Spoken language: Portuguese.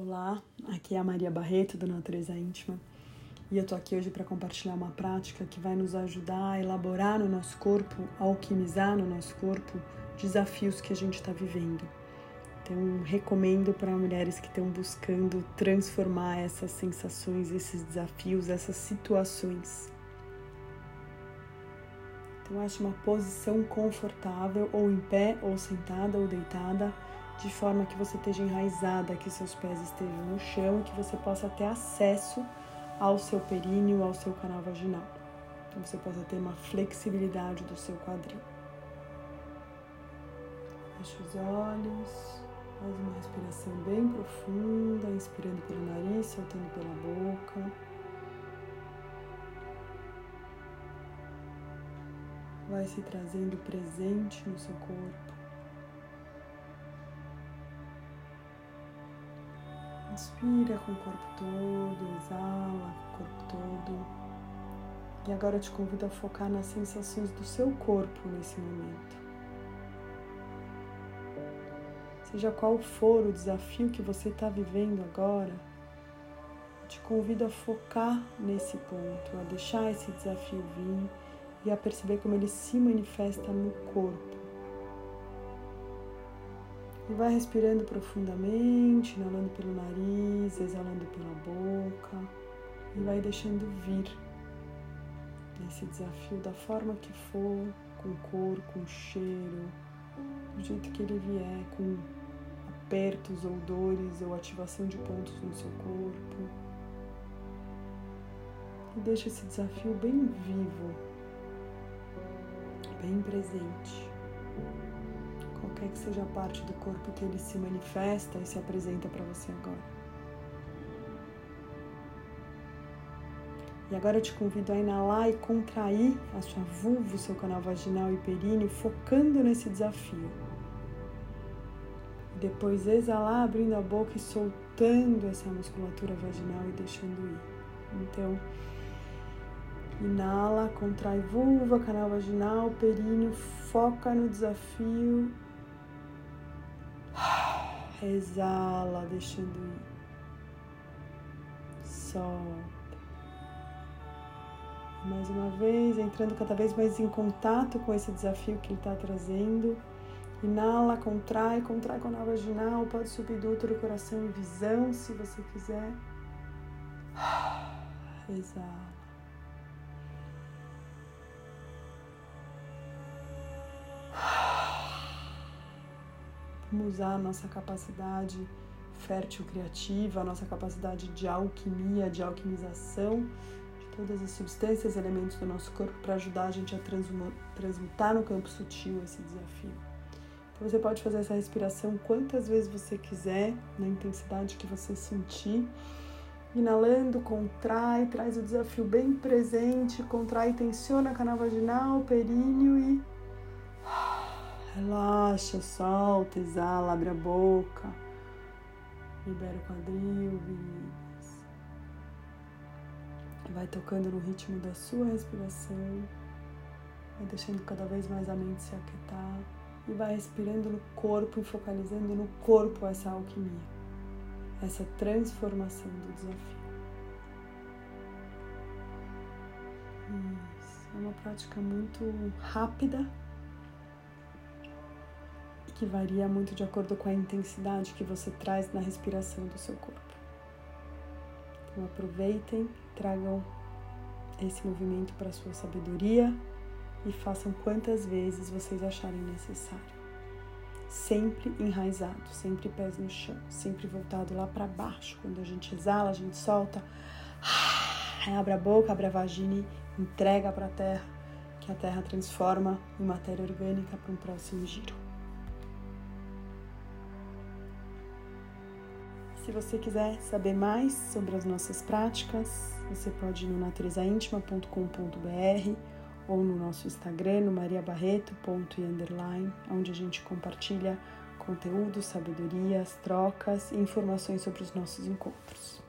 Olá, aqui é a Maria Barreto do Natureza Íntima e eu tô aqui hoje para compartilhar uma prática que vai nos ajudar a elaborar no nosso corpo, alquimizar no nosso corpo desafios que a gente está vivendo. Então, recomendo para mulheres que estão buscando transformar essas sensações, esses desafios, essas situações. Então, ache uma posição confortável, ou em pé, ou sentada, ou deitada de forma que você esteja enraizada, que seus pés estejam no chão e que você possa ter acesso ao seu períneo, ao seu canal vaginal. Então você possa ter uma flexibilidade do seu quadril. Feche os olhos, faz uma respiração bem profunda, inspirando pelo nariz, soltando pela boca. Vai se trazendo presente no seu corpo. Inspira com o corpo todo, exala com o corpo todo. E agora eu te convido a focar nas sensações do seu corpo nesse momento. Seja qual for o desafio que você está vivendo agora, eu te convido a focar nesse ponto, a deixar esse desafio vir e a perceber como ele se manifesta no corpo. E vai respirando profundamente, inalando pelo nariz, exalando pela boca. E vai deixando vir esse desafio da forma que for, com cor, com cheiro, do jeito que ele vier, com apertos ou dores ou ativação de pontos no seu corpo. E deixa esse desafio bem vivo, bem presente qualquer que seja a parte do corpo que ele se manifesta e se apresenta para você agora. E agora eu te convido a inalar e contrair a sua vulva, o seu canal vaginal e períneo, focando nesse desafio. Depois exalar, abrindo a boca e soltando essa musculatura vaginal e deixando ir. Então, inala, contrai vulva, canal vaginal, períneo, foca no desafio Exala, deixando ir. Solta. Mais uma vez, entrando cada vez mais em contato com esse desafio que ele está trazendo. Inala, contrai, contrai com a vaginal. Pode subir do útero, coração e visão, se você quiser. Exala. Vamos usar a nossa capacidade fértil criativa, a nossa capacidade de alquimia, de alquimização de todas as substâncias, elementos do nosso corpo para ajudar a gente a transmutar no campo sutil esse desafio. Então você pode fazer essa respiração quantas vezes você quiser, na intensidade que você sentir. Inalando, contrai, traz o desafio bem presente, contrai, tensiona a canal vaginal, períneo e Relaxa, solta, exala, abre a boca. Libera o quadril, vidas. Vai tocando no ritmo da sua respiração. Vai deixando cada vez mais a mente se aquietar. E vai respirando no corpo e focalizando no corpo essa alquimia. Essa transformação do desafio. Isso. É uma prática muito rápida que varia muito de acordo com a intensidade que você traz na respiração do seu corpo. Então aproveitem, tragam esse movimento para sua sabedoria e façam quantas vezes vocês acharem necessário. Sempre enraizado, sempre pés no chão, sempre voltado lá para baixo. Quando a gente exala, a gente solta, abre a boca, abre a vagina e entrega para a terra, que a terra transforma em matéria orgânica para um próximo giro. Se você quiser saber mais sobre as nossas práticas, você pode ir no naturezaintima.com.br ou no nosso Instagram, no mariabarreto.underline, onde a gente compartilha conteúdo, sabedorias, trocas e informações sobre os nossos encontros.